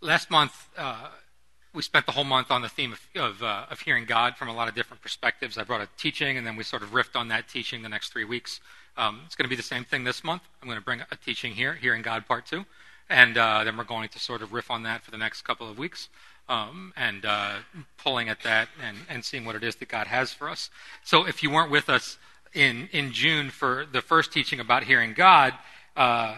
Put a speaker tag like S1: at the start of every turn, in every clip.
S1: last month, uh, we spent the whole month on the theme of, of, uh, of, hearing God from a lot of different perspectives. I brought a teaching, and then we sort of riffed on that teaching the next three weeks. Um, it's going to be the same thing this month. I'm going to bring a teaching here, Hearing God Part 2, and uh, then we're going to sort of riff on that for the next couple of weeks. Um, and uh, pulling at that and, and seeing what it is that God has for us. So, if you weren't with us in, in June for the first teaching about hearing God, uh,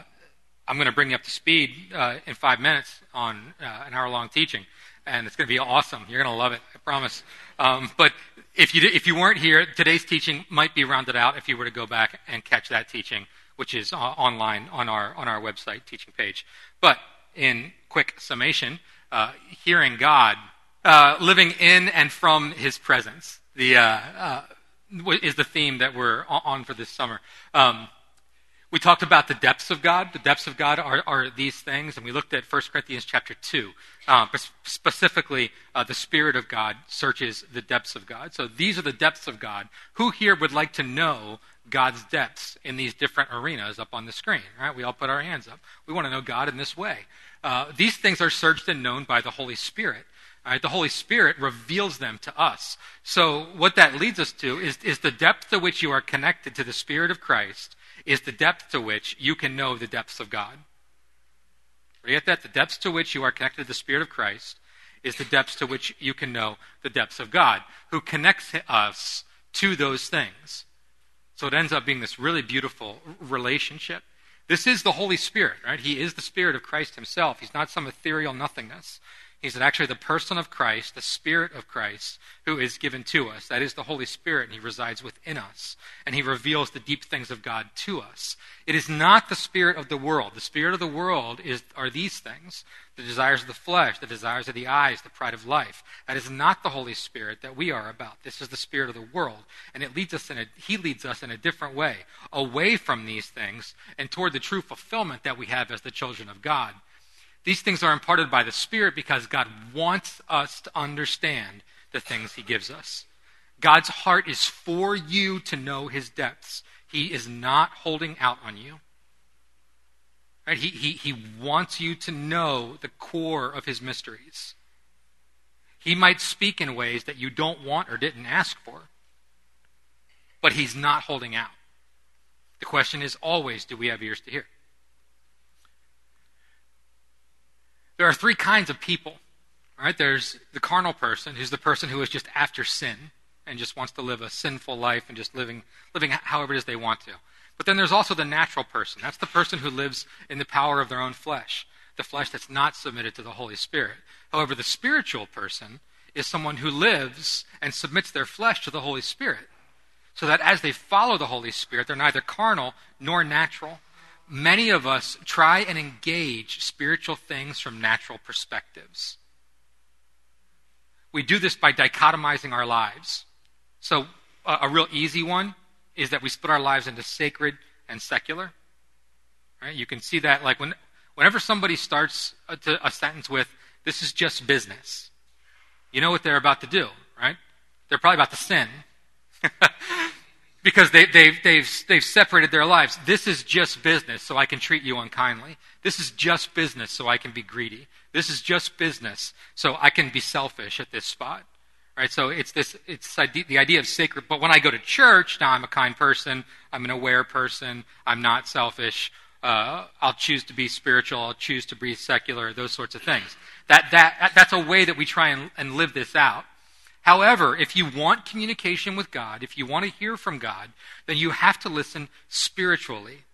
S1: I'm going to bring you up to speed uh, in five minutes on uh, an hour long teaching, and it's going to be awesome. You're going to love it, I promise. Um, but if you, if you weren't here, today's teaching might be rounded out if you were to go back and catch that teaching, which is uh, online on our, on our website teaching page. But in quick summation, uh, hearing God, uh, living in and from His presence, the, uh, is the theme that we're on for this summer. Um, we talked about the depths of God. The depths of God are, are these things, and we looked at 1 Corinthians chapter 2. Uh, specifically, uh, the Spirit of God searches the depths of God. So these are the depths of God. Who here would like to know God's depths in these different arenas up on the screen? Right? We all put our hands up. We want to know God in this way. Uh, these things are searched and known by the Holy Spirit. Right, the Holy Spirit reveals them to us. So, what that leads us to is, is the depth to which you are connected to the Spirit of Christ is the depth to which you can know the depths of God. You get that? The depths to which you are connected to the Spirit of Christ is the depths to which you can know the depths of God, who connects us to those things. So it ends up being this really beautiful relationship. This is the Holy Spirit, right? He is the Spirit of Christ Himself. He's not some ethereal nothingness. He's actually the person of Christ, the Spirit of Christ, who is given to us. That is the Holy Spirit, and He resides within us. And He reveals the deep things of God to us. It is not the Spirit of the world. The Spirit of the world is, are these things the desires of the flesh, the desires of the eyes, the pride of life. That is not the Holy Spirit that we are about. This is the Spirit of the world. And it leads us in a, He leads us in a different way, away from these things and toward the true fulfillment that we have as the children of God. These things are imparted by the Spirit because God wants us to understand the things He gives us. God's heart is for you to know His depths. He is not holding out on you. Right? He, he, he wants you to know the core of His mysteries. He might speak in ways that you don't want or didn't ask for, but He's not holding out. The question is always do we have ears to hear? There are three kinds of people. Right? There's the carnal person, who's the person who is just after sin and just wants to live a sinful life and just living, living however it is they want to. But then there's also the natural person. That's the person who lives in the power of their own flesh, the flesh that's not submitted to the Holy Spirit. However, the spiritual person is someone who lives and submits their flesh to the Holy Spirit. So that as they follow the Holy Spirit, they're neither carnal nor natural, many of us try and engage spiritual things from natural perspectives. We do this by dichotomizing our lives. So, uh, a real easy one is that we split our lives into sacred and secular. Right? You can see that, like, when, whenever somebody starts a, to, a sentence with, this is just business, you know what they're about to do, right? They're probably about to sin. because they, they've, they've, they've separated their lives. This is just business, so I can treat you unkindly. This is just business, so I can be greedy. This is just business, so I can be selfish at this spot. Right? So it's this, it's the idea of sacred. But when I go to church, now I'm a kind person, I'm an aware person, I'm not selfish. Uh, I'll choose to be spiritual. I'll choose to be secular. Those sorts of things. That that that's a way that we try and, and live this out. However, if you want communication with God, if you want to hear from God, then you have to listen spiritually.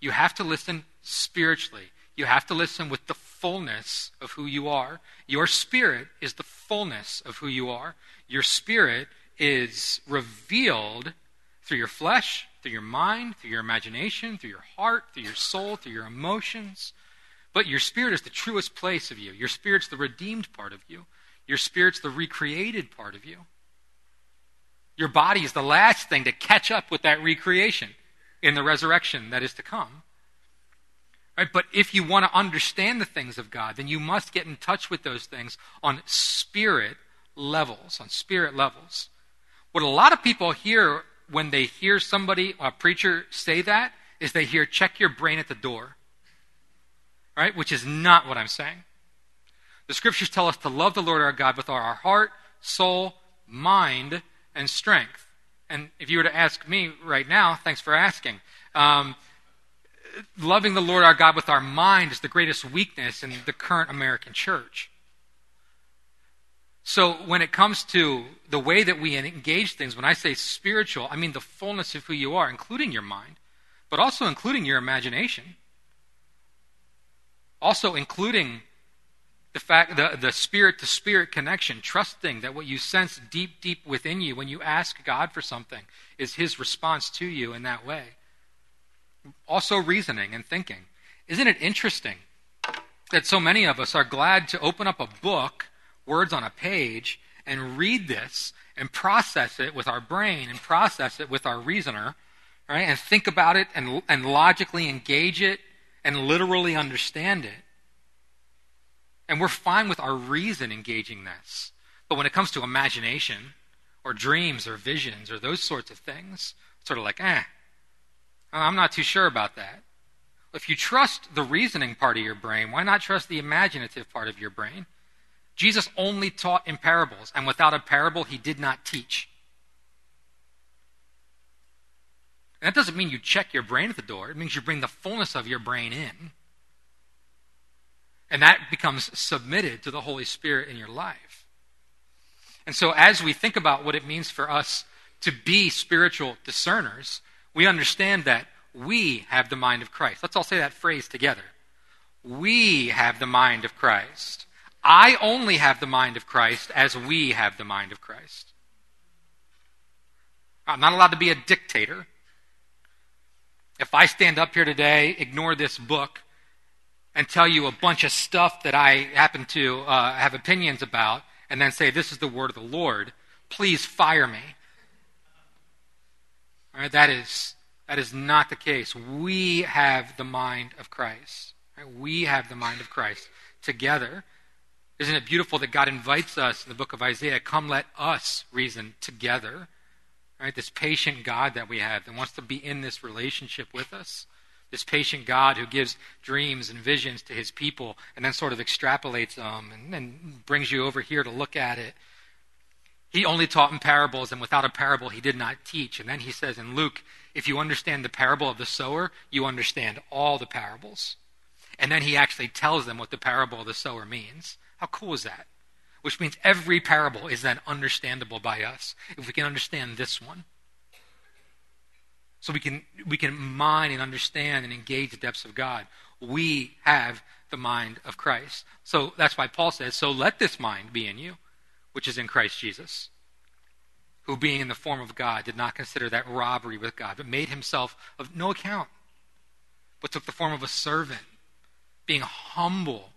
S1: You have to listen spiritually. You have to listen with the fullness of who you are. Your spirit is the fullness of who you are. Your spirit is revealed through your flesh, through your mind, through your imagination, through your heart, through your soul, through your emotions. But your spirit is the truest place of you. Your spirit's the redeemed part of you. Your spirit's the recreated part of you. Your body is the last thing to catch up with that recreation in the resurrection that is to come. Right? But if you want to understand the things of God, then you must get in touch with those things on spirit levels, on spirit levels. What a lot of people hear when they hear somebody, a preacher, say that is they hear, check your brain at the door. Right? Which is not what I'm saying. The scriptures tell us to love the Lord our God with our heart, soul, mind, and strength. And if you were to ask me right now, thanks for asking. Um, loving the Lord our God with our mind is the greatest weakness in the current American church. So when it comes to the way that we engage things, when I say spiritual, I mean the fullness of who you are, including your mind, but also including your imagination. Also including the fact the, the spirit to spirit connection, trusting that what you sense deep, deep within you when you ask God for something is his response to you in that way also reasoning and thinking. Isn't it interesting that so many of us are glad to open up a book, words on a page, and read this and process it with our brain and process it with our reasoner, right? And think about it and, and logically engage it and literally understand it. And we're fine with our reason engaging this. But when it comes to imagination or dreams or visions or those sorts of things, sort of like, eh, I'm not too sure about that. If you trust the reasoning part of your brain, why not trust the imaginative part of your brain? Jesus only taught in parables, and without a parable, he did not teach. And that doesn't mean you check your brain at the door, it means you bring the fullness of your brain in. And that becomes submitted to the Holy Spirit in your life. And so, as we think about what it means for us to be spiritual discerners, we understand that we have the mind of Christ. Let's all say that phrase together. We have the mind of Christ. I only have the mind of Christ as we have the mind of Christ. I'm not allowed to be a dictator. If I stand up here today, ignore this book, and tell you a bunch of stuff that I happen to uh, have opinions about, and then say, This is the word of the Lord, please fire me. Right, that is that is not the case. We have the mind of Christ. Right? We have the mind of Christ together. Isn't it beautiful that God invites us in the book of Isaiah, come let us reason together? Right? This patient God that we have that wants to be in this relationship with us. This patient God who gives dreams and visions to his people and then sort of extrapolates them and, and brings you over here to look at it he only taught in parables, and without a parable, he did not teach. And then he says in Luke, if you understand the parable of the sower, you understand all the parables. And then he actually tells them what the parable of the sower means. How cool is that? Which means every parable is then understandable by us if we can understand this one. So we can, we can mine and understand and engage the depths of God. We have the mind of Christ. So that's why Paul says, So let this mind be in you which is in Christ Jesus, who, being in the form of God, did not consider that robbery with God, but made himself of no account, but took the form of a servant, being humble.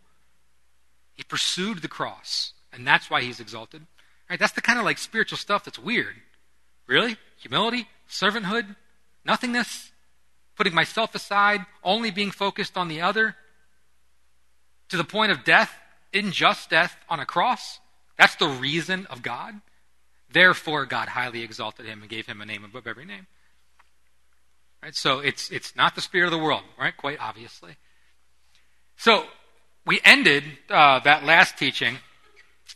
S1: He pursued the cross, and that's why he's exalted. Right? That's the kind of like spiritual stuff that's weird. Really? Humility, servanthood, nothingness, putting myself aside, only being focused on the other, to the point of death, unjust death on a cross. That's the reason of God. Therefore, God highly exalted him and gave him a name above every name. Right? So it's, it's not the spirit of the world, right? Quite obviously. So we ended uh, that last teaching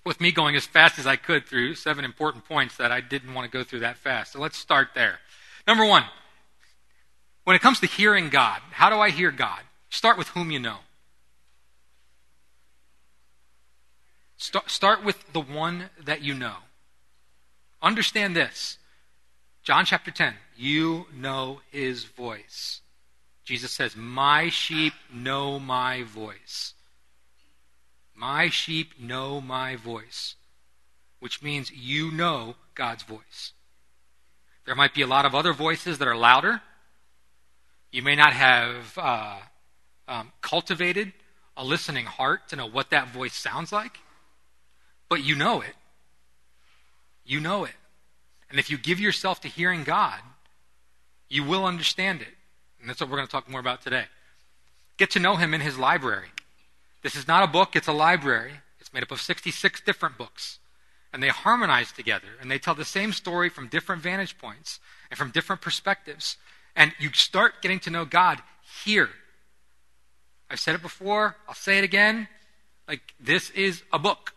S1: with me going as fast as I could through seven important points that I didn't want to go through that fast. So let's start there. Number one, when it comes to hearing God, how do I hear God? Start with whom you know. Start, start with the one that you know. Understand this. John chapter 10, you know his voice. Jesus says, My sheep know my voice. My sheep know my voice, which means you know God's voice. There might be a lot of other voices that are louder. You may not have uh, um, cultivated a listening heart to know what that voice sounds like. But you know it. You know it. And if you give yourself to hearing God, you will understand it. And that's what we're going to talk more about today. Get to know Him in His library. This is not a book, it's a library. It's made up of 66 different books. And they harmonize together. And they tell the same story from different vantage points and from different perspectives. And you start getting to know God here. I've said it before, I'll say it again. Like, this is a book,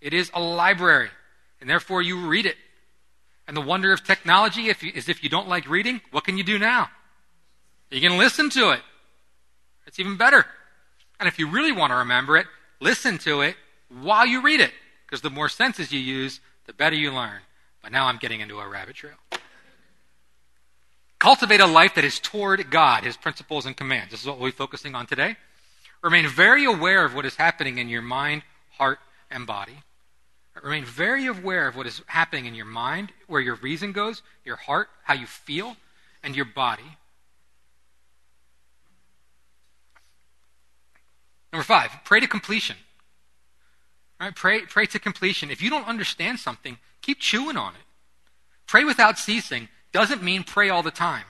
S1: it is a library, and therefore you read it. And the wonder of technology if you, is if you don't like reading, what can you do now? You can listen to it. It's even better. And if you really want to remember it, listen to it while you read it. Because the more senses you use, the better you learn. But now I'm getting into a rabbit trail. Cultivate a life that is toward God, His principles and commands. This is what we'll be focusing on today. Remain very aware of what is happening in your mind, heart, and body. Remain very aware of what is happening in your mind, where your reason goes, your heart, how you feel, and your body. Number five, pray to completion. Right? Pray, pray to completion. If you don't understand something, keep chewing on it. Pray without ceasing doesn't mean pray all the time.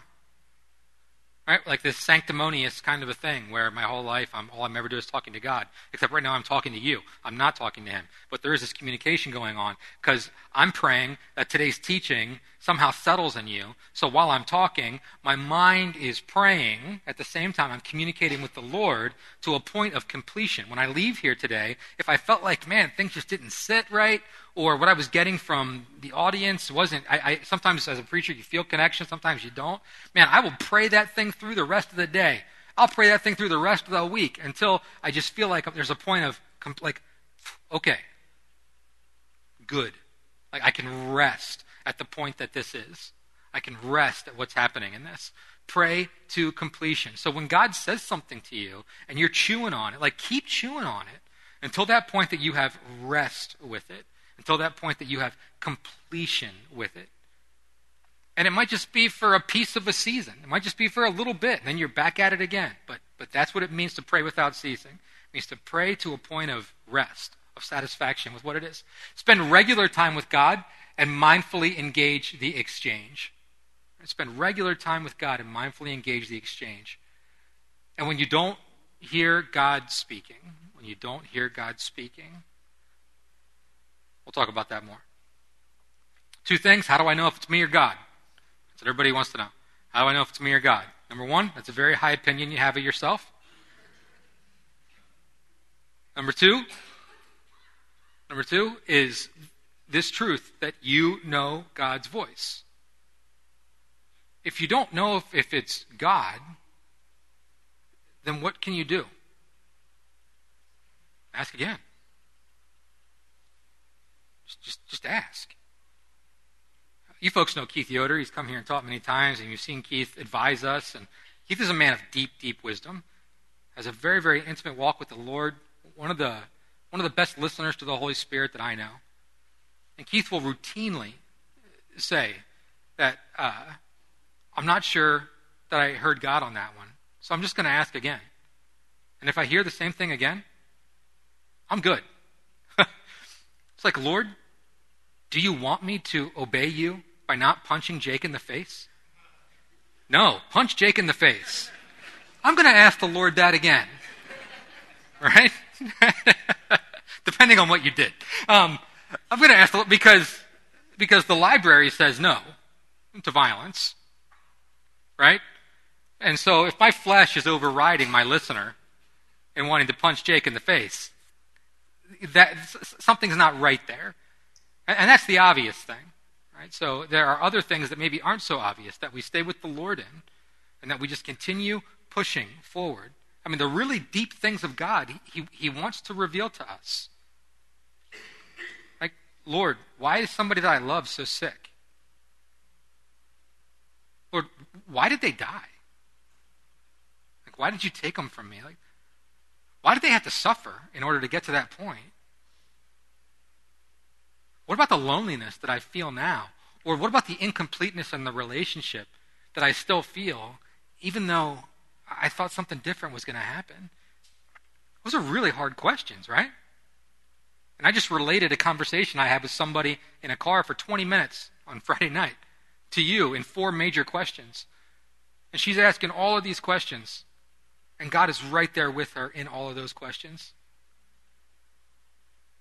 S1: Right? Like this sanctimonious kind of a thing where my whole life I'm all I'm ever doing is talking to God. Except right now I'm talking to you. I'm not talking to him. But there is this communication going on because I'm praying that today's teaching somehow settles in you. So while I'm talking, my mind is praying. At the same time, I'm communicating with the Lord to a point of completion. When I leave here today, if I felt like, man, things just didn't sit right, or what I was getting from the audience wasn't. I, I, sometimes as a preacher you feel connection, sometimes you don't. Man, I will pray that thing through the rest of the day. I'll pray that thing through the rest of the week until I just feel like there's a point of like, okay, good. Like I can rest at the point that this is. I can rest at what's happening in this. Pray to completion. So when God says something to you and you're chewing on it, like keep chewing on it until that point that you have rest with it until that point that you have completion with it. And it might just be for a piece of a season. It might just be for a little bit, and then you're back at it again. But, but that's what it means to pray without ceasing. It means to pray to a point of rest, of satisfaction with what it is. Spend regular time with God and mindfully engage the exchange. Spend regular time with God and mindfully engage the exchange. And when you don't hear God speaking, when you don't hear God speaking, We'll talk about that more. Two things. How do I know if it's me or God? That's what everybody wants to know. How do I know if it's me or God? Number one, that's a very high opinion you have of yourself. Number two, number two is this truth that you know God's voice. If you don't know if, if it's God, then what can you do? Ask again. Just, just ask. You folks know Keith Yoder. He's come here and taught many times, and you've seen Keith advise us. And Keith is a man of deep, deep wisdom, has a very, very intimate walk with the Lord. One of the one of the best listeners to the Holy Spirit that I know. And Keith will routinely say that uh, I'm not sure that I heard God on that one, so I'm just going to ask again. And if I hear the same thing again, I'm good. it's like, Lord, do you want me to obey you by not punching Jake in the face? No, punch Jake in the face. I'm going to ask the Lord that again. Right? Depending on what you did. Um, I'm going to ask because because the library says no to violence. Right? And so if my flesh is overriding my listener and wanting to punch Jake in the face, that something's not right there. And that's the obvious thing. Right? So there are other things that maybe aren't so obvious that we stay with the Lord in and that we just continue pushing forward. I mean, the really deep things of God, He, he wants to reveal to us. Lord, why is somebody that I love so sick? Lord, why did they die? Like, why did you take them from me? Like, why did they have to suffer in order to get to that point? What about the loneliness that I feel now? Or what about the incompleteness in the relationship that I still feel, even though I thought something different was going to happen? Those are really hard questions, right? And I just related a conversation I had with somebody in a car for 20 minutes on Friday night to you in four major questions. And she's asking all of these questions. And God is right there with her in all of those questions.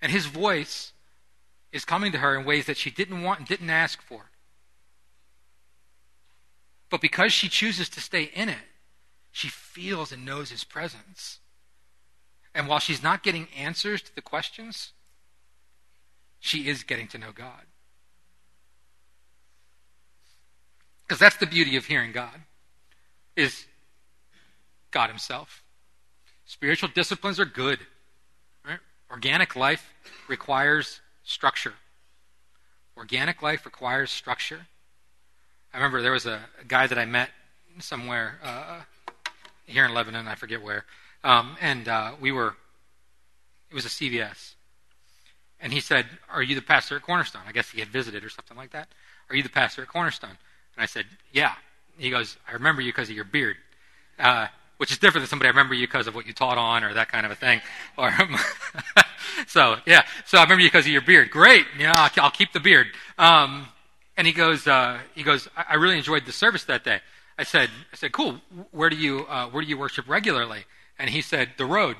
S1: And his voice is coming to her in ways that she didn't want and didn't ask for. But because she chooses to stay in it, she feels and knows his presence. And while she's not getting answers to the questions, she is getting to know God. Because that's the beauty of hearing God, is God Himself. Spiritual disciplines are good. Right? Organic life requires structure. Organic life requires structure. I remember there was a, guy that I met somewhere uh, here in Lebanon, I forget where, um, and uh, we were, it was a CVS. And he said, Are you the pastor at Cornerstone? I guess he had visited or something like that. Are you the pastor at Cornerstone? And I said, Yeah. He goes, I remember you because of your beard. Uh, which is different than somebody I remember you because of what you taught on or that kind of a thing. Or so yeah, so I remember you because of your beard. Great, yeah, I'll, I'll keep the beard. Um, and he goes, uh, he goes, I, I, really enjoyed the service that day. I said, I said, cool. Where do you uh, where do you worship regularly? And he said, the road.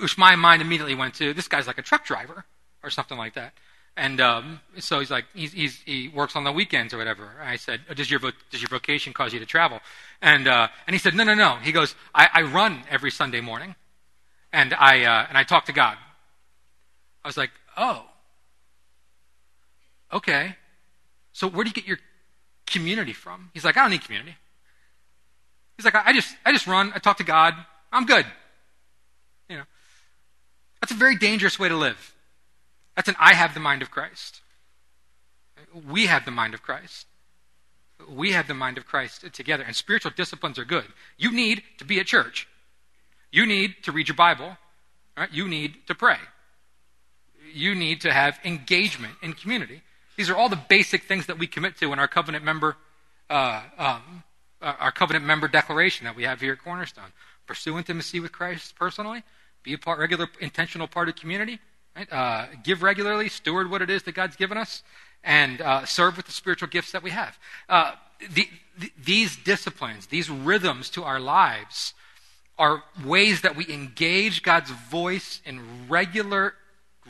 S1: Which my mind immediately went to this guy's like a truck driver or something like that. And um, so he's like, he's, he's, he works on the weekends or whatever. I said, does your, does your vocation cause you to travel? And, uh, and he said, no, no, no. He goes, I, I run every Sunday morning, and I, uh, and I talk to God. I was like, oh, okay. So where do you get your community from? He's like, I don't need community. He's like, I just, I just run, I talk to God, I'm good. That's a very dangerous way to live. That's an I have the mind of Christ. We have the mind of Christ. We have the mind of Christ together. And spiritual disciplines are good. You need to be at church. You need to read your Bible. Right? You need to pray. You need to have engagement in community. These are all the basic things that we commit to in our covenant member, uh, um, uh, our covenant member declaration that we have here at Cornerstone. Pursue intimacy with Christ personally. Be a part, regular, intentional part of community Right? Uh, give regularly, steward what it is that God's given us, and uh, serve with the spiritual gifts that we have. Uh, the, the, these disciplines, these rhythms to our lives, are ways that we engage God's voice in regular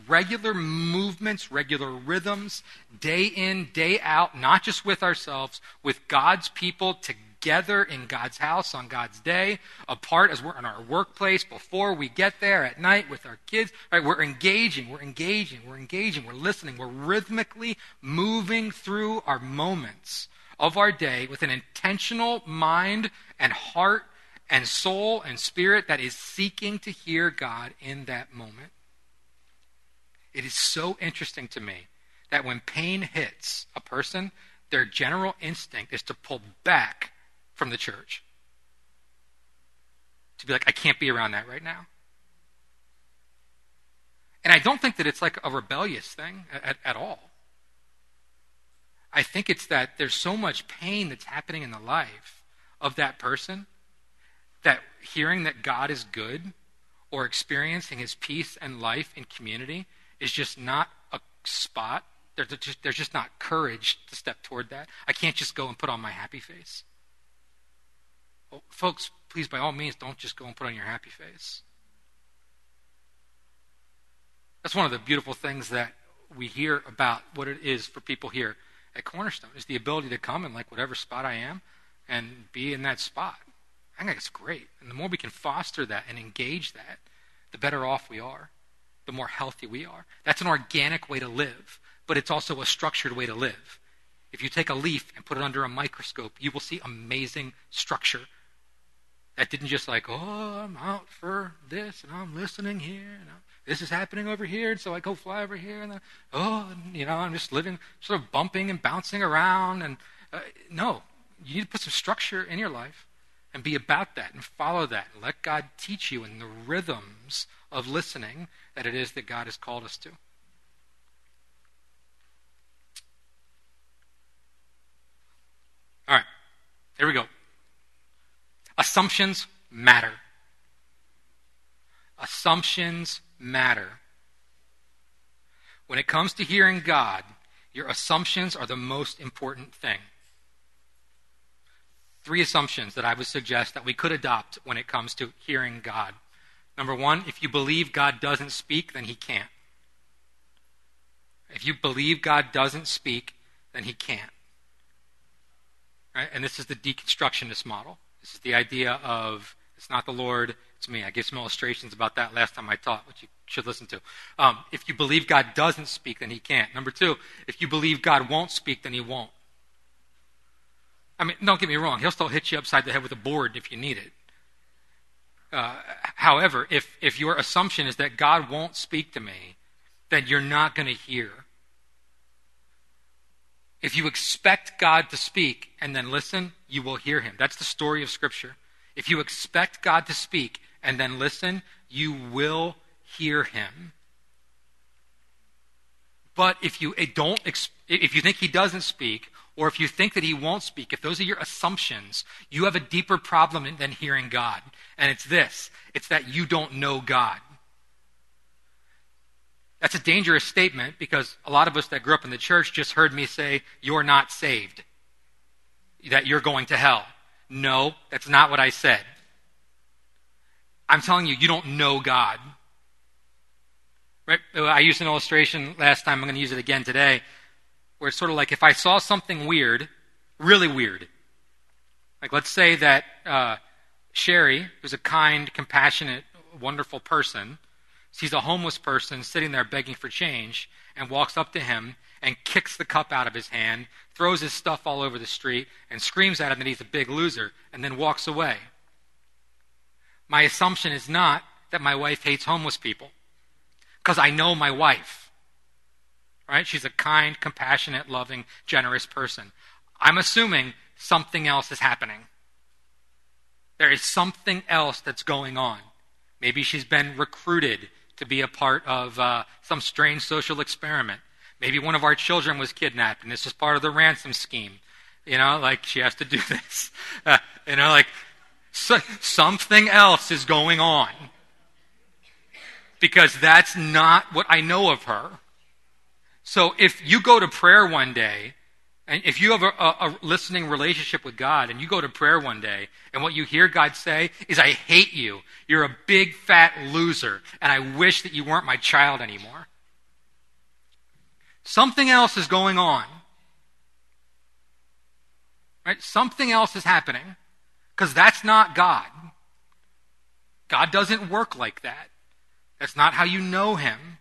S1: regular movements, regular rhythms, day in, day out, not just with ourselves, with God's people together together in God's house on God's day, apart as we're in our workplace, before we get there at night with our kids. Right? We're engaging, we're engaging, we're engaging, we're listening, we're rhythmically moving through our moments of our day with an intentional mind and heart and soul and spirit that is seeking to hear God in that moment. It is so interesting to me that when pain hits a person, their general instinct is to pull back from the church. To be like, I can't be around that right now. And I don't think that it's like a rebellious thing at, at all. I think it's that there's so much pain that's happening in the life of that person that hearing that God is good or experiencing his peace and life in community is just not a spot. There's just, there's just not courage to step toward that. I can't just go and put on my happy face. Well, folks, please, by all means, don't just go and put on your happy face. That's one of the beautiful things that we hear about what it is for people here at Cornerstone is the ability to come in like whatever spot I am and be in that spot. I think it's great. And the more we can foster that and engage that, the better off we are, the more healthy we are. That's an organic way to live, but it's also a structured way to live. If you take a leaf and put it under a microscope, you will see amazing structure that didn't just like, oh, I'm out for this and I'm listening here and I'm, this is happening over here, and so I go fly over here and then, oh, and, you know, I'm just living, sort of bumping and bouncing around. And uh, no, you need to put some structure in your life and be about that and follow that and let God teach you in the rhythms of listening that it is that God has called us to. All right, here we go. Assumptions matter. Assumptions matter. When it comes to hearing God, your assumptions are the most important thing. Three assumptions that I would suggest that we could adopt when it comes to hearing God. Number one, if you believe God doesn't speak, then he can't. If you believe God doesn't speak, then he can't. Right? And this is the deconstructionist model. This is the idea of it's not the Lord, It's me. I gave some illustrations about that last time I taught, which you should listen to. Um, if you believe God doesn't speak, then he can't. Number two, if you believe God won't speak, then he won't. I mean, don't get me wrong. He'll still hit you upside the head with a board if you need it. Uh, however, if, if your assumption is that God won't speak to me, then you're not going to hear. If you expect God to speak and then listen, you will hear him. That's the story of Scripture. If you expect God to speak and then listen, you will hear him. But if you eh, don't, if you think he doesn't speak, or if you think that he won't speak, if those are your assumptions, you have a deeper problem than hearing God. And it's this it's that you don't know God. That's a dangerous statement because a lot of us that grew up in the church just heard me say, You're not saved, that you're going to hell. No, that's not what I said. I'm telling you, you don't know God. Right? I used an illustration last time, I'm going to use it again today, where it's sort of like if I saw something weird, really weird, like let's say that uh, Sherry, who's a kind, compassionate, wonderful person, sees a homeless person sitting there begging for change and walks up to him and kicks the cup out of his hand, throws his stuff all over the street, and screams at him that he's a big loser, and then walks away. My assumption is not that my wife hates homeless people because I know my wife. Right? She's a kind, compassionate, loving, generous person. I'm assuming something else is happening. There is something else that's going on. Maybe she's been recruited to be a part of uh, some strange social experiment. Maybe one of our children was kidnapped and this is part of the ransom scheme. You know, like she has to do this. Uh, you know, like so, something else is going on because that's not what I know of her. So if you go to prayer one day, and if you have a, a, a, listening relationship with God and you go to prayer one day and what you hear God say is, I hate you. You're a big fat loser and I wish that you weren't my child anymore. Something else is going on. Right? Something else is happening because that's not God. God doesn't work like that. That's not how you know him.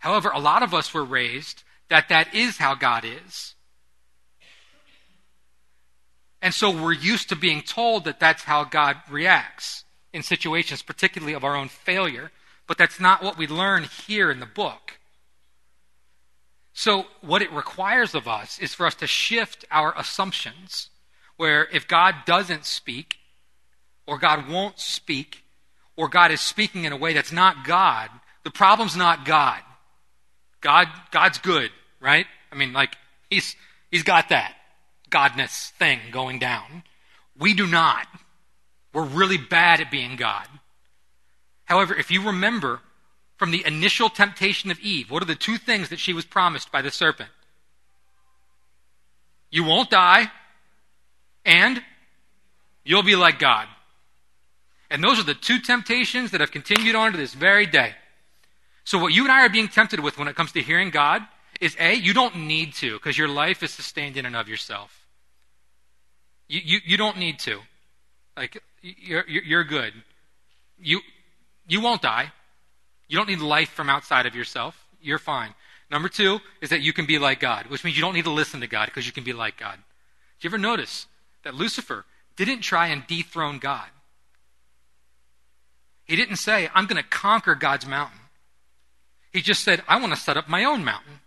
S1: However, a lot of us were raised that that is how God is. And so we're used to being told that that's how God reacts in situations, particularly of our own failure. But that's not what we learn here in the book. So, what it requires of us is for us to shift our assumptions, where if God doesn't speak, or God won't speak, or God is speaking in a way that's not God, the problem's not God. God God's good, right? I mean, like he's he's got that godness thing going down. We do not. We're really bad at being God. However, if you remember from the initial temptation of Eve, what are the two things that she was promised by the serpent? You won't die, and you'll be like God. And those are the two temptations that have continued on to this very day. So, what you and I are being tempted with when it comes to hearing God is A, you don't need to because your life is sustained in and of yourself. You, you, you don't need to. Like, you're, you're good. You, you won't die. You don't need life from outside of yourself. You're fine. Number two is that you can be like God, which means you don't need to listen to God because you can be like God. Do you ever notice that Lucifer didn't try and dethrone God? He didn't say, I'm going to conquer God's mountain. He just said, I want to set up my own mountain.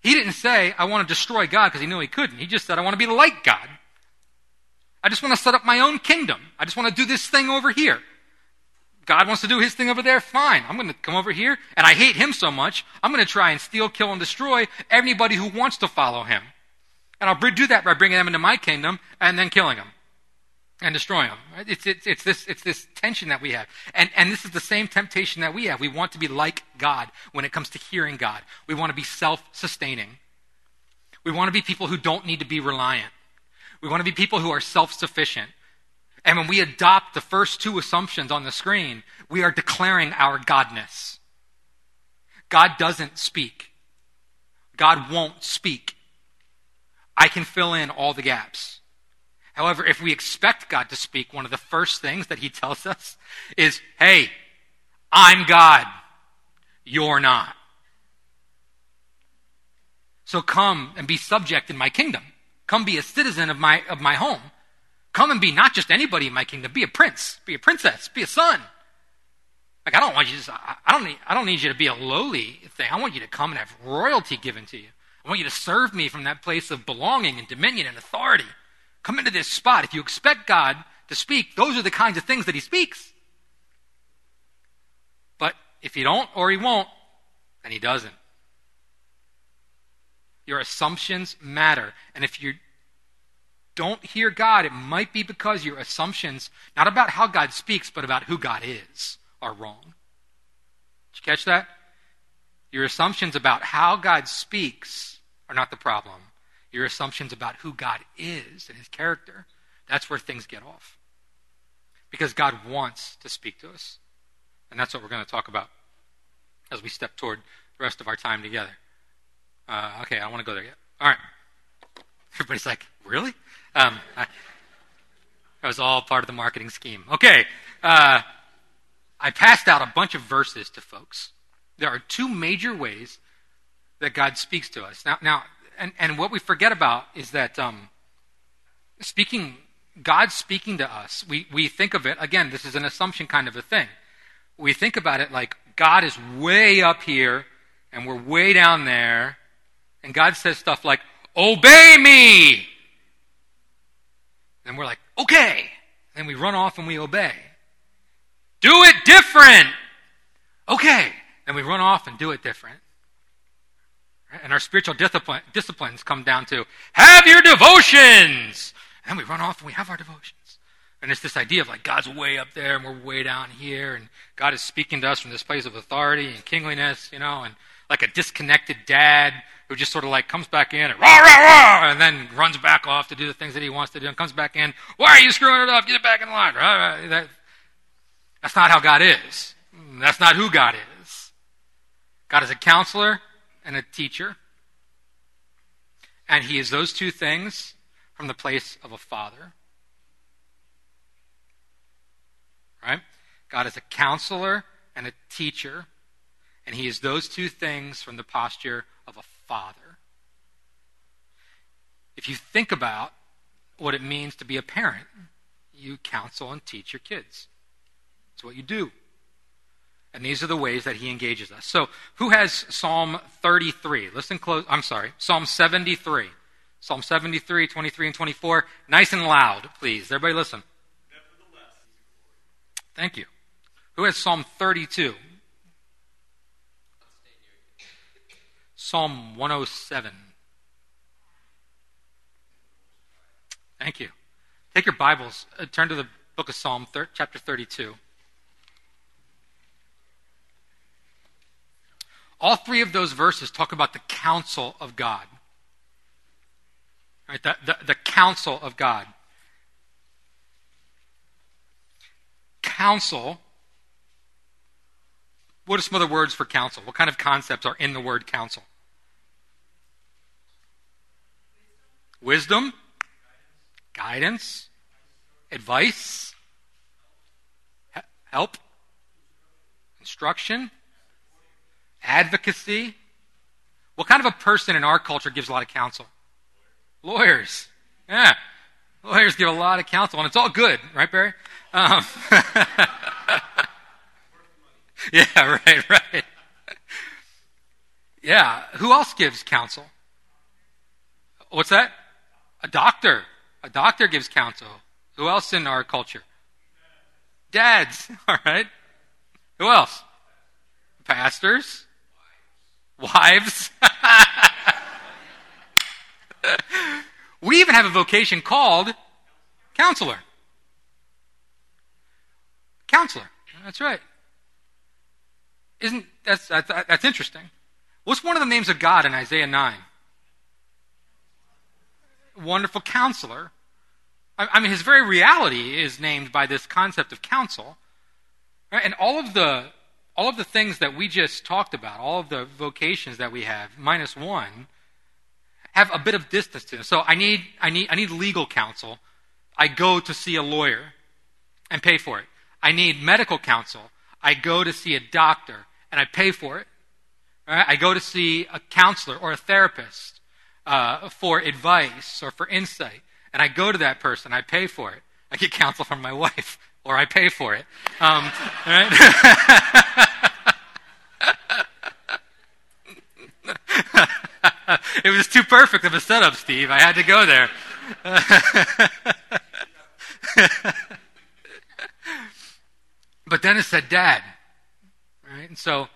S1: He didn't say, I want to destroy God because he knew he couldn't. He just said, I want to be like God. I just want to set up my own kingdom. I just want to do this thing over here. God wants to do his thing over there, fine. I'm going to come over here, and I hate him so much, I'm going to try and steal, kill, and destroy anybody who wants to follow him. And I'll do that by bringing them into my kingdom and then killing them and destroy them. It's, it's, it's, this, it's this tension that we have. And, and this is the same temptation that we have. We want to be like God when it comes to hearing God. We want to be self sustaining. We want to be people who don't need to be reliant. We want to be people who are self sufficient. And when we adopt the first two assumptions on the screen, we are declaring our godness. God doesn't speak. God won't speak. I can fill in all the gaps. However, if we expect God to speak, one of the first things that he tells us is, hey, I'm God. You're not. So come and be subject in my kingdom. Come be a citizen of my, of my home. Come and be not just anybody in my kingdom. Be a prince. Be a princess. Be a son. Like I don't want you. I don't need. I don't need you to be a lowly thing. I want you to come and have royalty given to you. I want you to serve me from that place of belonging and dominion and authority. Come into this spot. If you expect God to speak, those are the kinds of things that He speaks. But if he don't or He won't, then He doesn't. Your assumptions matter. And if you don't hear God, it might be because your assumptions, not about how God speaks, but about who God is, are wrong. Did you catch that? Your assumptions about how God speaks are not the problem. Your assumptions about who God is and his character, that's where things get off. Because God wants to speak to us. And that's what we're going to talk about as we step toward the rest of our time together. Uh, okay, I want to go there. All right. Everybody's like, really? Um, I, that was all part of the marketing scheme. Okay. Uh, I passed out a bunch of verses to folks. There are two major ways that God speaks to us. Now, now and, and what we forget about is that um, speaking, God speaking to us, we, we think of it, again, this is an assumption kind of a thing. We think about it like God is way up here and we're way down there, and God says stuff like, Obey me! And we're like, Okay. And we run off and we obey. Do it different! Okay. And we run off and do it different. And our spiritual discipline, disciplines come down to have your devotions. And we run off and we have our devotions. And it's this idea of like God's way up there and we're way down here, and God is speaking to us from this place of authority and kingliness, you know, and like a disconnected dad who just sort of like comes back in and rah, rah, rah, and then runs back off to do the things that he wants to do and comes back in. Why are you screwing it up? Get it back in line. Rah, rah. That, that's not how God is. That's not who God is. God is a counselor and a teacher. And he is those two things from the place of a father. Right? God is a counselor and a teacher. And he is those two things from the posture of a father. If you think about what it means to be a parent, you counsel and teach your kids. It's what you do. And these are the ways that he engages us. So, who has Psalm 33? Listen close. I'm sorry, Psalm 73. Psalm 73, 23, and 24. Nice and loud, please. Everybody listen. Thank you. Who has Psalm 32? Psalm 107. Thank you. Take your Bibles, uh, turn to the book of Psalm, thir- chapter 32. All three of those verses talk about the counsel of God. Right, the, the, the counsel of God. Counsel. What are some other words for counsel? What kind of concepts are in the word counsel? Wisdom, guidance, advice, help, instruction, advocacy. What kind of a person in our culture gives a lot of counsel? Lawyers. Yeah. Lawyers give a lot of counsel, and it's all good, right, Barry? Um, yeah, right, right. Yeah. Who else gives counsel? What's that? A doctor. A doctor gives counsel. Who else in our culture? Dads. All right. Who else? Pastors. Wives. we even have a vocation called counselor. Counselor. That's right. Isn't that's, that's that's interesting? What's one of the names of God in Isaiah nine? Wonderful counselor. I, mean, his very reality is named by this concept of counsel. Right? And all of the all of the things that we just talked about, all of the vocations that we have, minus one, have a bit of distance to them. So I need I need I need legal counsel I go to see a lawyer and pay for it. I need medical counsel. I go to see a doctor and I pay for it. Right? I go to see a counselor or a therapist uh, for advice or for insight. And I go to that person, I pay for it. I get counsel from my wife, or I pay for it. Um, right? it was too perfect of a setup, Steve. I had to go there. but Dennis said, Dad. Right? And so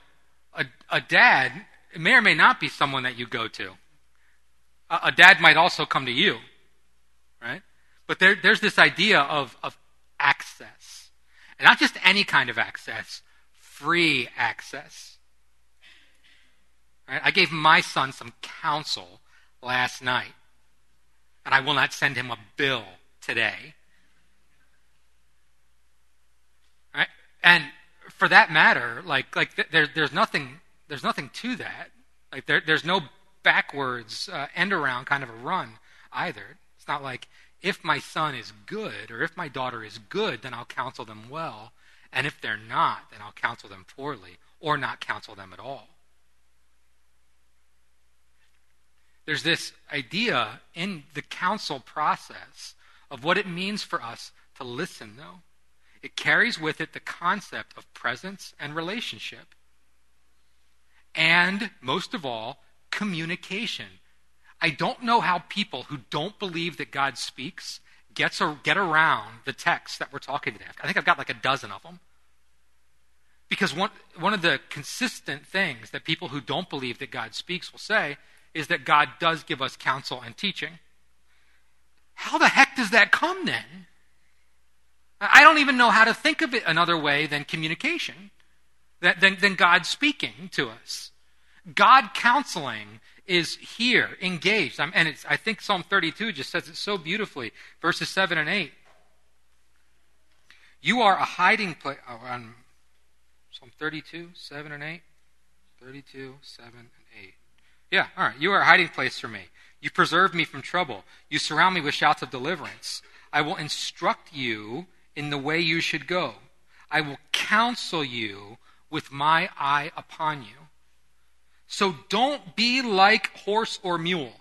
S1: a, a dad may or may not be someone that you go to. A, dad might also come to you. Right? But there, there's this idea of, of access. And not just any kind of access, free access. Right? I gave my son some counsel last night, and I will not send him a bill today. Right? And for that matter, like like there, there's nothing there's nothing to that. Like there, there's no backwards uh, end around kind of a run either. It's not like if my son is good or if my daughter is good, then I'll counsel them well, and if they're not, then I'll counsel them poorly or not counsel them at all. There's this idea in the counsel process of what it means for us to listen, though. It carries with it the concept of presence and relationship. And, most of all, communication. I don't know how people who don't believe that God speaks gets or get around the text that we're talking today. I think I've got like a dozen of them. Because one, one of the consistent things that people who don't believe that God speaks will say is that God does give us counsel and teaching. How the heck does that come then? I don't even know how to think of it another way than communication, than, than God speaking to us. God counseling is here, engaged. and I think Psalm 32 just says it so beautifully, verses 7 and 8. You are a hiding place. Oh, Psalm 32, 7 and 8. 32, 7 and 8. Yeah, all right. You are a hiding place for me. You preserve me from trouble. You surround me with shouts of deliverance. I will instruct you in the way you should go. I will counsel you with my eye upon you. So don't be like horse or mule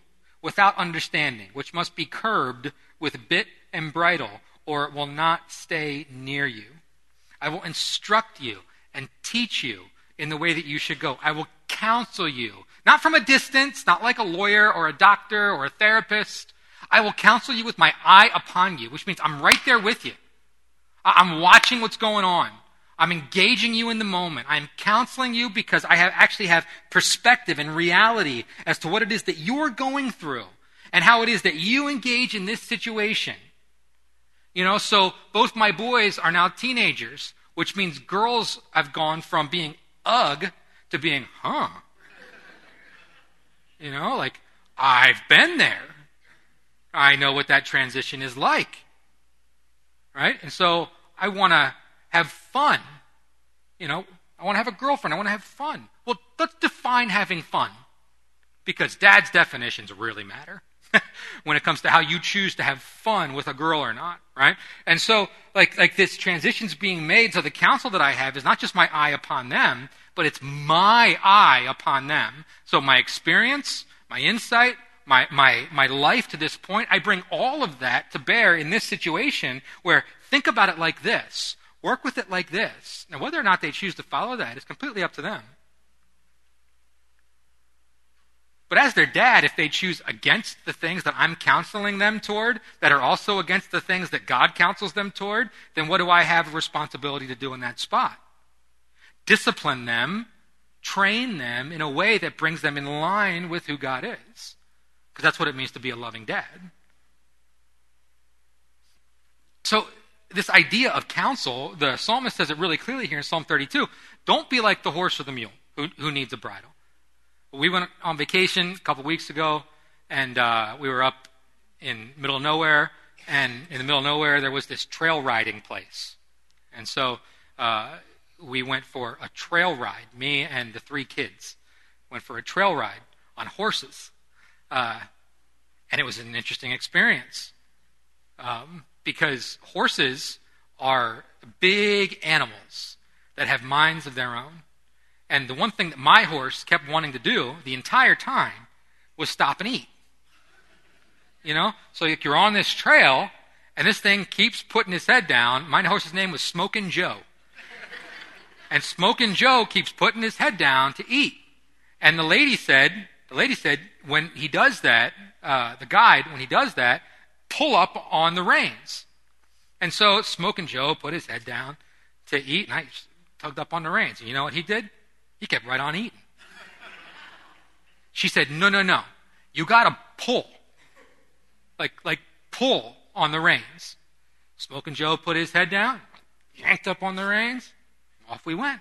S1: without understanding, which must be curbed with bit and bridle, or it will not stay near you. I will instruct you and teach you in the way that you should go. I will counsel you, not from a distance, not like a lawyer or a doctor or a therapist. I will counsel you with my eye upon you, which means I'm right there with you. I'm watching what's going on. I'm engaging you in the moment. I'm counseling you because I have actually have perspective and reality as to what it is that you're going through and how it is that you engage in this situation. You know, so both my boys are now teenagers, which means girls have gone from being ugh to being huh. You know, like I've been there. I know what that transition is like. Right? And so I want to have fun. You know, I want to have a girlfriend. I want to have fun. Well, let's define having fun. Because dad's definitions really matter when it comes to how you choose to have fun with a girl or not, right? And so, like, like this transition's being made, so the counsel that I have is not just my eye upon them, but it's my eye upon them. So my experience, my insight, my, my, my life to this point, I bring all of that to bear in this situation where think about it like this. Work with it like this. Now, whether or not they choose to follow that is completely up to them. But as their dad, if they choose against the things that I'm counseling them toward, that are also against the things that God counsels them toward, then what do I have a responsibility to do in that spot? Discipline them, train them in a way that brings them in line with who God is. Because that's what it means to be a loving dad. So, this idea of counsel, the psalmist says it really clearly here in Psalm 32. Don't be like the horse or the mule who, who needs a bridle. We went on vacation a couple weeks ago, and uh, we were up in middle of nowhere, and in the middle of nowhere there was this trail riding place. And so uh, we went for a trail ride. Me and the three kids went for a trail ride on horses. Uh, and it was an interesting experience. Um, because horses are big animals that have minds of their own. And the one thing that my horse kept wanting to do the entire time was stop and eat. You know? So if you're on this trail, and this thing keeps putting his head down. My horse's name was Smokin' Joe. And Smokin' Joe keeps putting his head down to eat. And the lady said, the lady said, when he does that, uh, the guide, when he does that, pull up on the reins. And so Smokin' Joe put his head down to eat, and I tugged up on the reins. And you know what he did? He kept right on eating. She said, No, no, no. You got to pull. Like, like pull on the reins. Smokin' Joe put his head down, yanked up on the reins, off we went.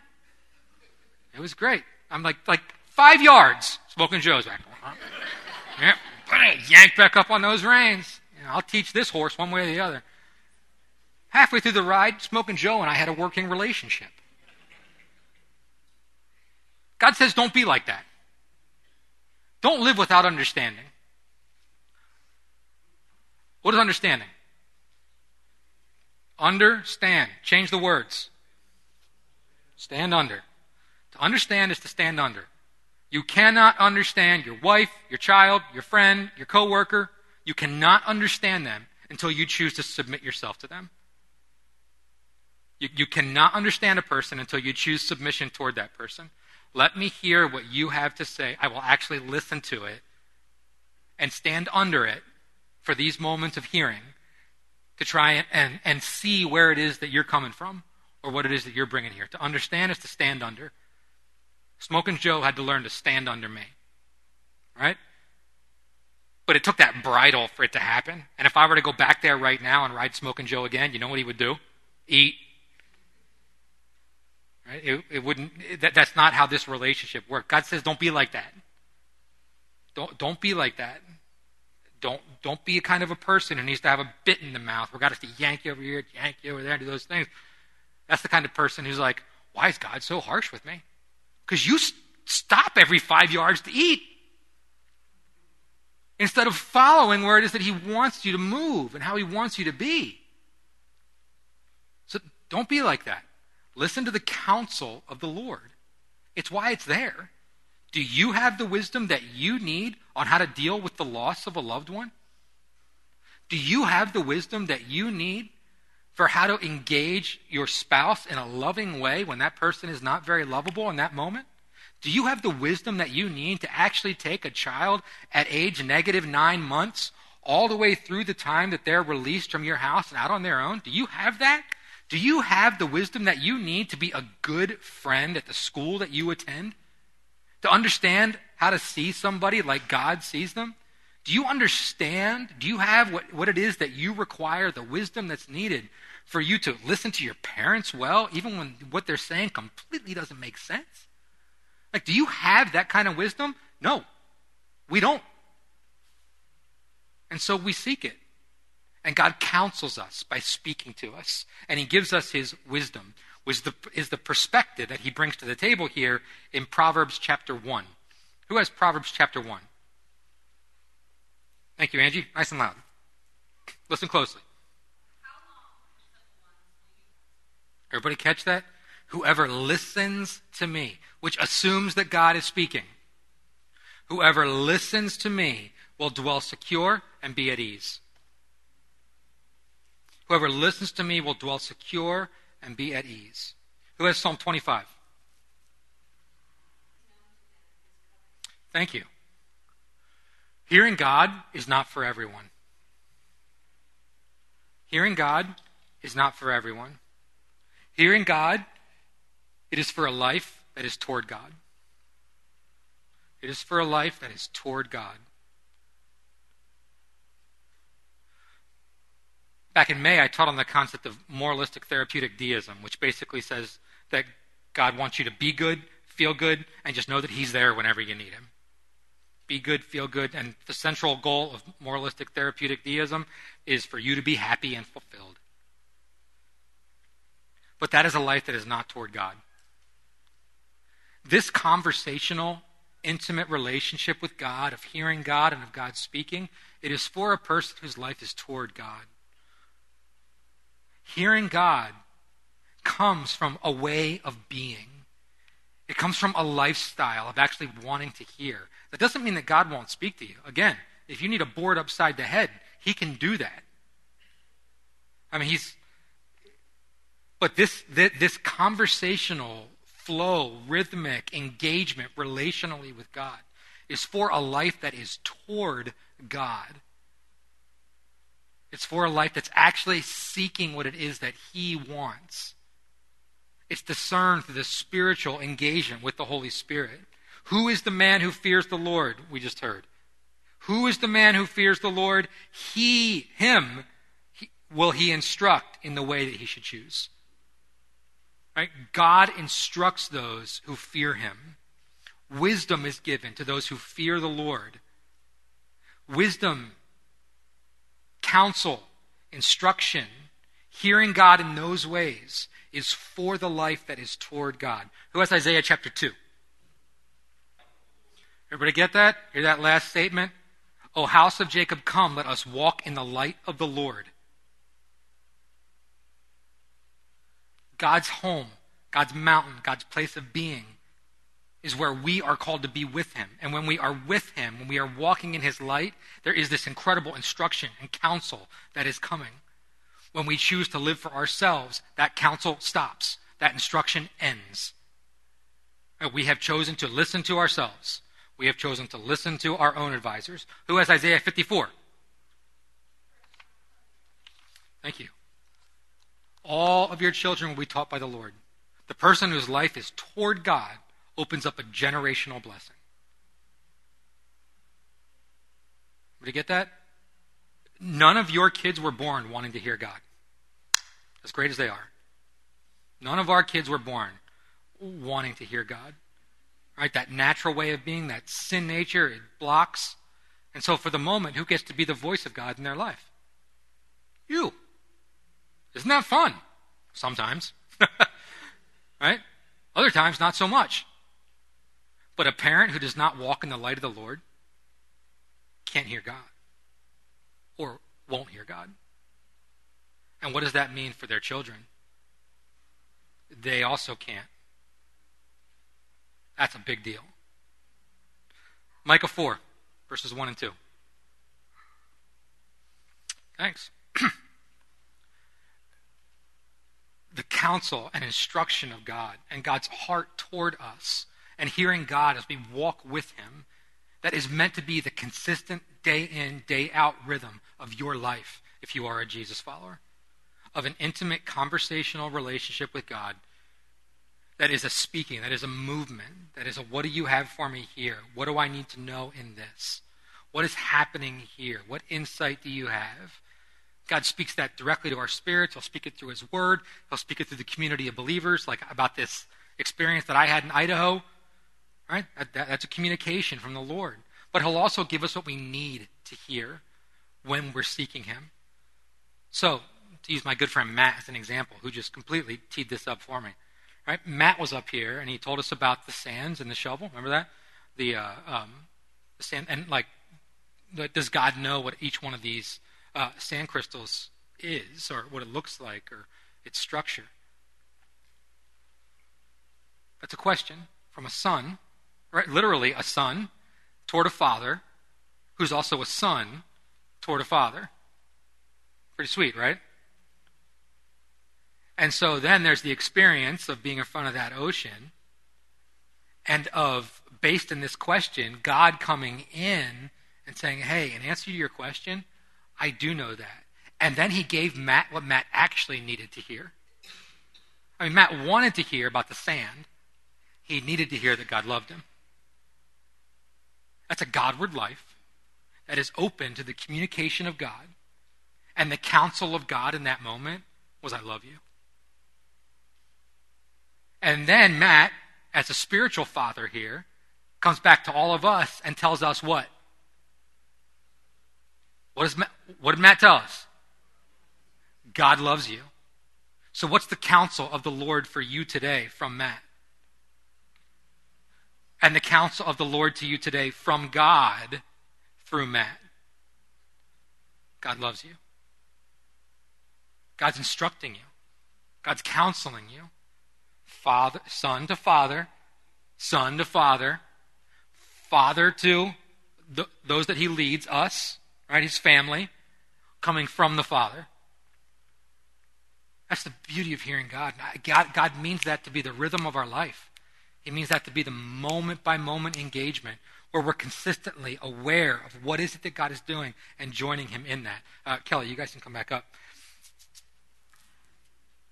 S1: It was great. I'm like, like five yards. Smokin' Joe's back. Uh-huh. Yeah, yanked back up on those reins. I'll teach this horse one way or the other. Halfway through the ride, Smokin' Joe and I had a working relationship. God says, don't be like that. Don't live without understanding. What is understanding? Understand. Change the words. Stand under. To understand is to stand under. You cannot understand your wife, your child, your friend, your coworker. You cannot understand them until you choose to submit yourself to them. You, you cannot understand a person until you choose submission toward that person. Let me hear what you have to say. I will actually listen to it and stand under it for these moments of hearing to try and, and, and see where it is that you're coming from or what it is that you're bringing here. To understand is to stand under. Smokin' Joe had to learn to stand under me. Right? But it took that bridle for it to happen. And if I were to go back there right now and ride Smokin' Joe again, you know what he would do? Eat. Right? It, it wouldn't. That, that's not how this relationship works. God says, don't be like that. Don't don't be like that. Don't don't be a kind of a person who needs to have a bit in the mouth. Where God has to yank you over here, yank you over there, and do those things. That's the kind of person who's like, why is God so harsh with me? Because you stop every five yards to eat instead of following where it is that He wants you to move and how He wants you to be. So don't be like that. Listen to the counsel of the Lord. It's why it's there. Do you have the wisdom that you need on how to deal with the loss of a loved one? Do you have the wisdom that you need for how to engage your spouse in a loving way when that person is not very lovable in that moment? Do you have the wisdom that you need to actually take a child at age negative nine months all the way through the time that they're released from your house and out on their own? Do you have that? Do you have the wisdom that you need to be a good friend at the school that you attend? To understand how to see somebody like God sees them? Do you understand? Do you have what, what it is that you require, the wisdom that's needed for you to listen to your parents well, even when what they're saying completely doesn't make sense? Like, do you have that kind of wisdom? No, we don't. And so we seek it. And God counsels us by speaking to us. And He gives us His wisdom, which is the perspective that He brings to the table here in Proverbs chapter 1. Who has Proverbs chapter 1? Thank you, Angie. Nice and loud. Listen closely. Everybody catch that? Whoever listens to me, which assumes that God is speaking, whoever listens to me will dwell secure and be at ease. Whoever listens to me will dwell secure and be at ease. Who has Psalm 25? Thank you. Hearing God is not for everyone. Hearing God is not for everyone. Hearing God, it is for a life that is toward God. It is for a life that is toward God. Back in May, I taught on the concept of moralistic therapeutic deism, which basically says that God wants you to be good, feel good, and just know that He's there whenever you need Him. Be good, feel good, and the central goal of moralistic therapeutic deism is for you to be happy and fulfilled. But that is a life that is not toward God. This conversational, intimate relationship with God, of hearing God and of God speaking, it is for a person whose life is toward God. Hearing God comes from a way of being. It comes from a lifestyle of actually wanting to hear. That doesn't mean that God won't speak to you. Again, if you need a board upside the head, He can do that. I mean, He's. But this, this conversational flow, rhythmic engagement relationally with God is for a life that is toward God. It's for a life that's actually seeking what it is that He wants. It's discerned through the spiritual engagement with the Holy Spirit. Who is the man who fears the Lord? We just heard. Who is the man who fears the Lord? He, him, he, will he instruct in the way that he should choose. Right? God instructs those who fear him. Wisdom is given to those who fear the Lord. Wisdom, counsel, instruction, hearing God in those ways is for the life that is toward God. Who has Isaiah chapter 2? Everybody get that? Hear that last statement? O house of Jacob, come, let us walk in the light of the Lord. God's home, God's mountain, God's place of being is where we are called to be with Him. And when we are with Him, when we are walking in His light, there is this incredible instruction and counsel that is coming. When we choose to live for ourselves, that counsel stops, that instruction ends. We have chosen to listen to ourselves. We have chosen to listen to our own advisors. Who has Isaiah 54? Thank you. All of your children will be taught by the Lord. The person whose life is toward God opens up a generational blessing. Did you get that? None of your kids were born wanting to hear God, as great as they are. None of our kids were born wanting to hear God. Right? That natural way of being, that sin nature, it blocks. And so, for the moment, who gets to be the voice of God in their life? Isn't that fun? Sometimes. right? Other times, not so much. But a parent who does not walk in the light of the Lord can't hear God or won't hear God. And what does that mean for their children? They also can't. That's a big deal. Micah 4, verses 1 and 2. Thanks. the counsel and instruction of God and God's heart toward us and hearing God as we walk with Him that is meant to be the consistent day in, day out rhythm of your life if you are a Jesus follower. Of an intimate conversational relationship with God that is a speaking, that is a movement, that is a what do you have for me here? What do I need to know in this? What is happening here? What insight do you have? God speaks that directly to our spirits. He'll speak it through His Word. He'll speak it through the community of believers, like about this experience that I had in Idaho Right? That, that, that's a communication from the Lord. But He'll also give us what we need to hear when we're seeking Him. So, to use my good friend Matt as an example, who just completely teed this up for me. Right? Matt was up here and he told us about the sands and the shovel. Remember that? The, uh, um, the sand and like, does God know what each one of these uh, sand crystals is, or what it looks like, or its structure? That's a question from a son right? Literally, a son toward a father who's also a son toward a father. Pretty sweet, right? And so then there's the experience of being in front of that ocean and of, based in this question, God coming in and saying, Hey, in answer to your question, I do know that. And then he gave Matt what Matt actually needed to hear. I mean, Matt wanted to hear about the sand, he needed to hear that God loved him. That's a Godward life that is open to the communication of God. And the counsel of God in that moment was, I love you. And then Matt, as a spiritual father here, comes back to all of us and tells us what? What, is Matt, what did Matt tell us? God loves you. So, what's the counsel of the Lord for you today from Matt? and the counsel of the Lord to you today from God through Matt. God loves you. God's instructing you. God's counseling you. Father, son to father, son to father, father to the, those that he leads, us, right? His family, coming from the Father. That's the beauty of hearing God. God. God means that to be the rhythm of our life. He means that to be the moment by moment engagement where we're consistently aware of what is it that God is doing and joining Him in that. Uh, Kelly, you guys can come back up.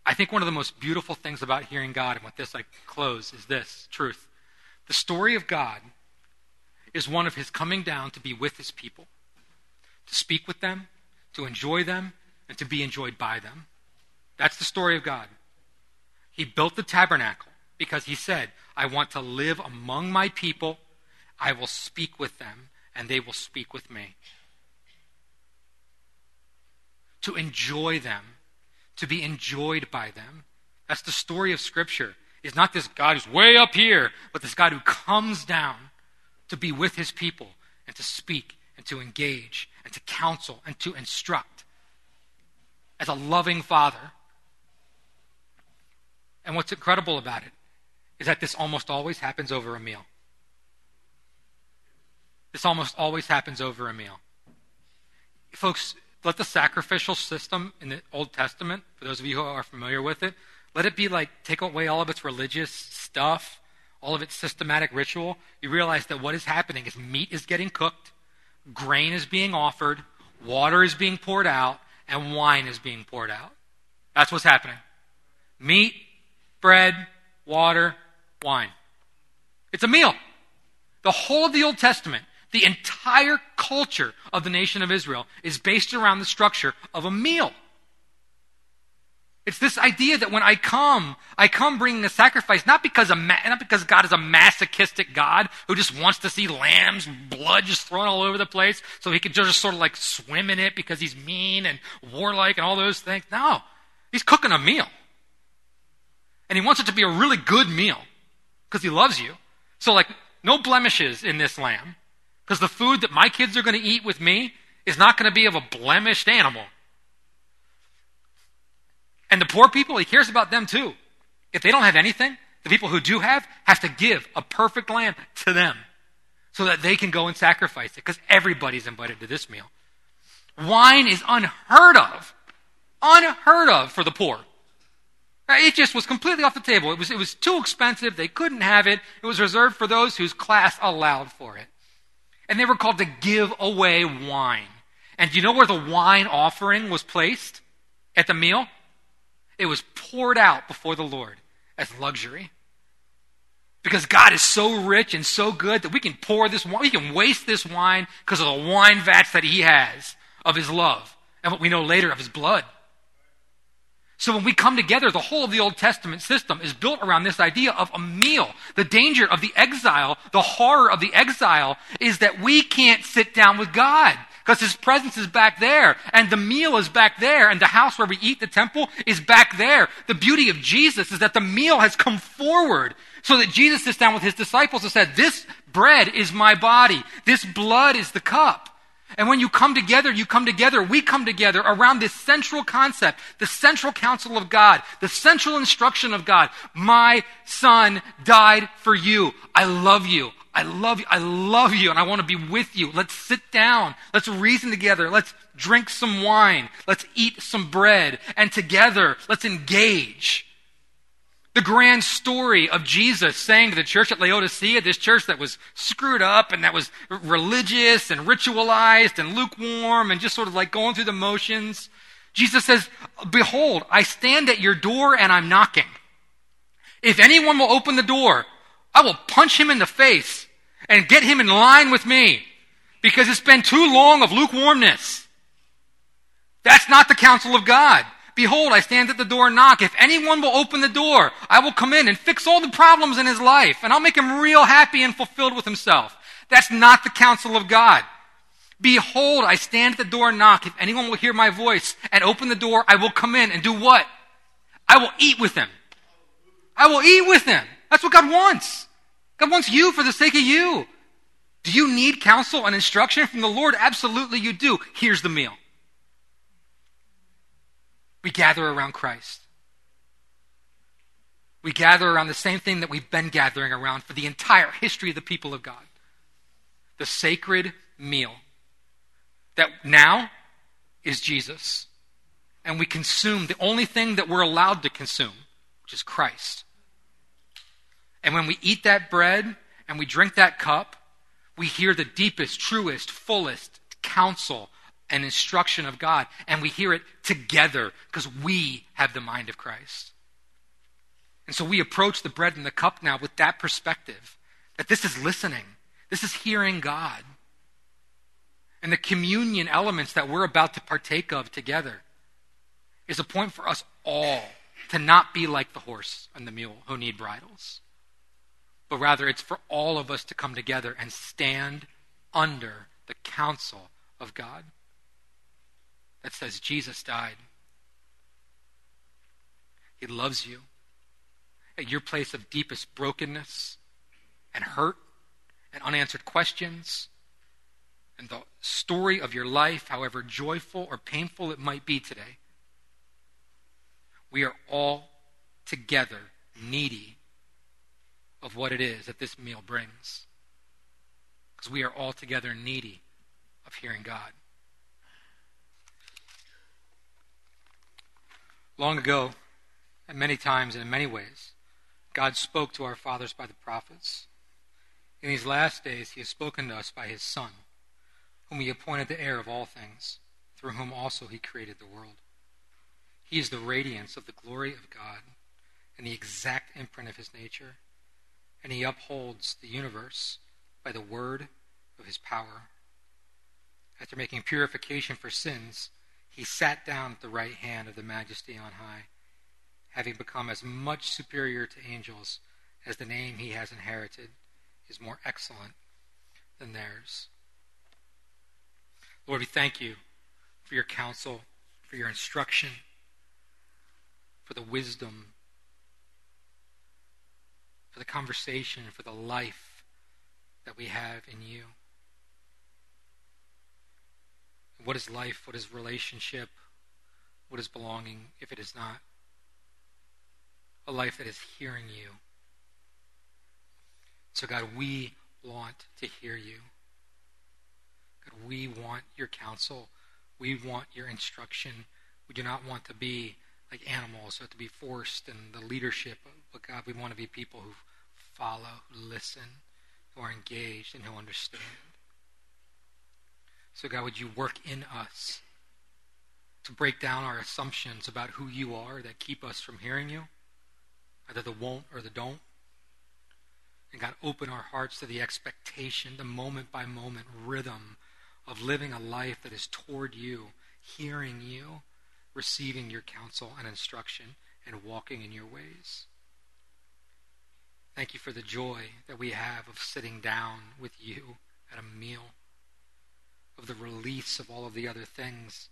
S1: I think one of the most beautiful things about hearing God, and with this I close, is this truth. The story of God is one of His coming down to be with His people, to speak with them, to enjoy them, and to be enjoyed by them. That's the story of God. He built the tabernacle because He said, I want to live among my people, I will speak with them, and they will speak with me. To enjoy them to be enjoyed by them. That's the story of Scripture. Is not this God who's way up here, but this God who comes down to be with his people and to speak and to engage and to counsel and to instruct as a loving father. And what's incredible about it is that this almost always happens over a meal. This almost always happens over a meal. Folks, let the sacrificial system in the Old Testament, for those of you who are familiar with it, let it be like take away all of its religious stuff, all of its systematic ritual. You realize that what is happening is meat is getting cooked, grain is being offered, water is being poured out, and wine is being poured out. That's what's happening. Meat, bread, water, wine. It's a meal. The whole of the Old Testament the entire culture of the nation of Israel is based around the structure of a meal. It's this idea that when I come, I come bringing a sacrifice, not because, a ma- not because God is a masochistic God who just wants to see lambs' blood just thrown all over the place so he can just sort of like swim in it because he's mean and warlike and all those things. No, he's cooking a meal. And he wants it to be a really good meal because he loves you. So, like, no blemishes in this lamb. Because the food that my kids are going to eat with me is not going to be of a blemished animal. And the poor people, he cares about them too. If they don't have anything, the people who do have have to give a perfect lamb to them so that they can go and sacrifice it because everybody's invited to this meal. Wine is unheard of. Unheard of for the poor. It just was completely off the table. It was, it was too expensive. They couldn't have it. It was reserved for those whose class allowed for it and they were called to give away wine. And do you know where the wine offering was placed at the meal? It was poured out before the Lord as luxury. Because God is so rich and so good that we can pour this wine, we can waste this wine because of the wine vats that He has of His love and what we know later of His blood. So when we come together, the whole of the Old Testament system is built around this idea of a meal. The danger of the exile, the horror of the exile is that we can't sit down with God because his presence is back there and the meal is back there and the house where we eat the temple is back there. The beauty of Jesus is that the meal has come forward so that Jesus sits down with his disciples and said, this bread is my body. This blood is the cup. And when you come together, you come together, we come together around this central concept, the central counsel of God, the central instruction of God. My son died for you. I love you. I love you. I love you and I want to be with you. Let's sit down. Let's reason together. Let's drink some wine. Let's eat some bread and together let's engage. The grand story of Jesus saying to the church at Laodicea, this church that was screwed up and that was religious and ritualized and lukewarm and just sort of like going through the motions. Jesus says, Behold, I stand at your door and I'm knocking. If anyone will open the door, I will punch him in the face and get him in line with me because it's been too long of lukewarmness. That's not the counsel of God. Behold, I stand at the door and knock. If anyone will open the door, I will come in and fix all the problems in his life, and I'll make him real happy and fulfilled with himself. That's not the counsel of God. Behold, I stand at the door and knock. If anyone will hear my voice and open the door, I will come in and do what? I will eat with him. I will eat with him. That's what God wants. God wants you for the sake of you. Do you need counsel and instruction from the Lord? Absolutely you do. Here's the meal. We gather around Christ. We gather around the same thing that we've been gathering around for the entire history of the people of God the sacred meal that now is Jesus. And we consume the only thing that we're allowed to consume, which is Christ. And when we eat that bread and we drink that cup, we hear the deepest, truest, fullest counsel and instruction of God. And we hear it together because we have the mind of Christ. And so we approach the bread and the cup now with that perspective that this is listening, this is hearing God. And the communion elements that we're about to partake of together is a point for us all to not be like the horse and the mule who need bridles, but rather it's for all of us to come together and stand under the counsel of God that says Jesus died. He loves you. At your place of deepest brokenness and hurt and unanswered questions and the story of your life, however joyful or painful it might be today, we are all together needy of what it is that this meal brings. Because we are altogether needy of hearing God. Long ago, and many times and in many ways, God spoke to our fathers by the prophets. In these last days, he has spoken to us by his Son, whom he appointed the heir of all things, through whom also he created the world. He is the radiance of the glory of God and the exact imprint of his nature, and he upholds the universe by the word of his power. After making purification for sins, he sat down at the right hand of the majesty on high, having become as much superior to angels as the name he has inherited is more excellent than theirs. Lord, we thank you for your counsel, for your instruction, for the wisdom, for the conversation, for the life that we have in you. What is life? What is relationship? What is belonging if it is not? A life that is hearing you. So, God, we want to hear you. God, we want your counsel. We want your instruction. We do not want to be like animals or to be forced in the leadership. But, God, we want to be people who follow, who listen, who are engaged, and who understand. So, God, would you work in us to break down our assumptions about who you are that keep us from hearing you, either the won't or the don't? And God, open our hearts to the expectation, the moment by moment rhythm of living a life that is toward you, hearing you, receiving your counsel and instruction, and walking in your ways. Thank you for the joy that we have of sitting down with you at a meal of the release of all of the other things,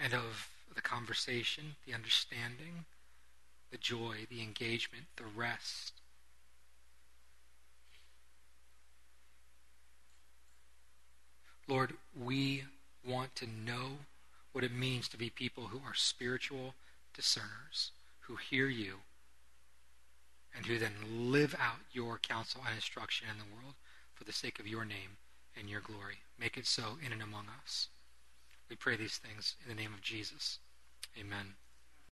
S1: and of the conversation, the understanding, the joy, the engagement, the rest. Lord, we want to know what it means to be people who are spiritual discerners, who hear you, and who then live out your counsel and instruction in the world for the sake of your name and your glory. Make it so in and among us. We pray these things in the name of Jesus. Amen.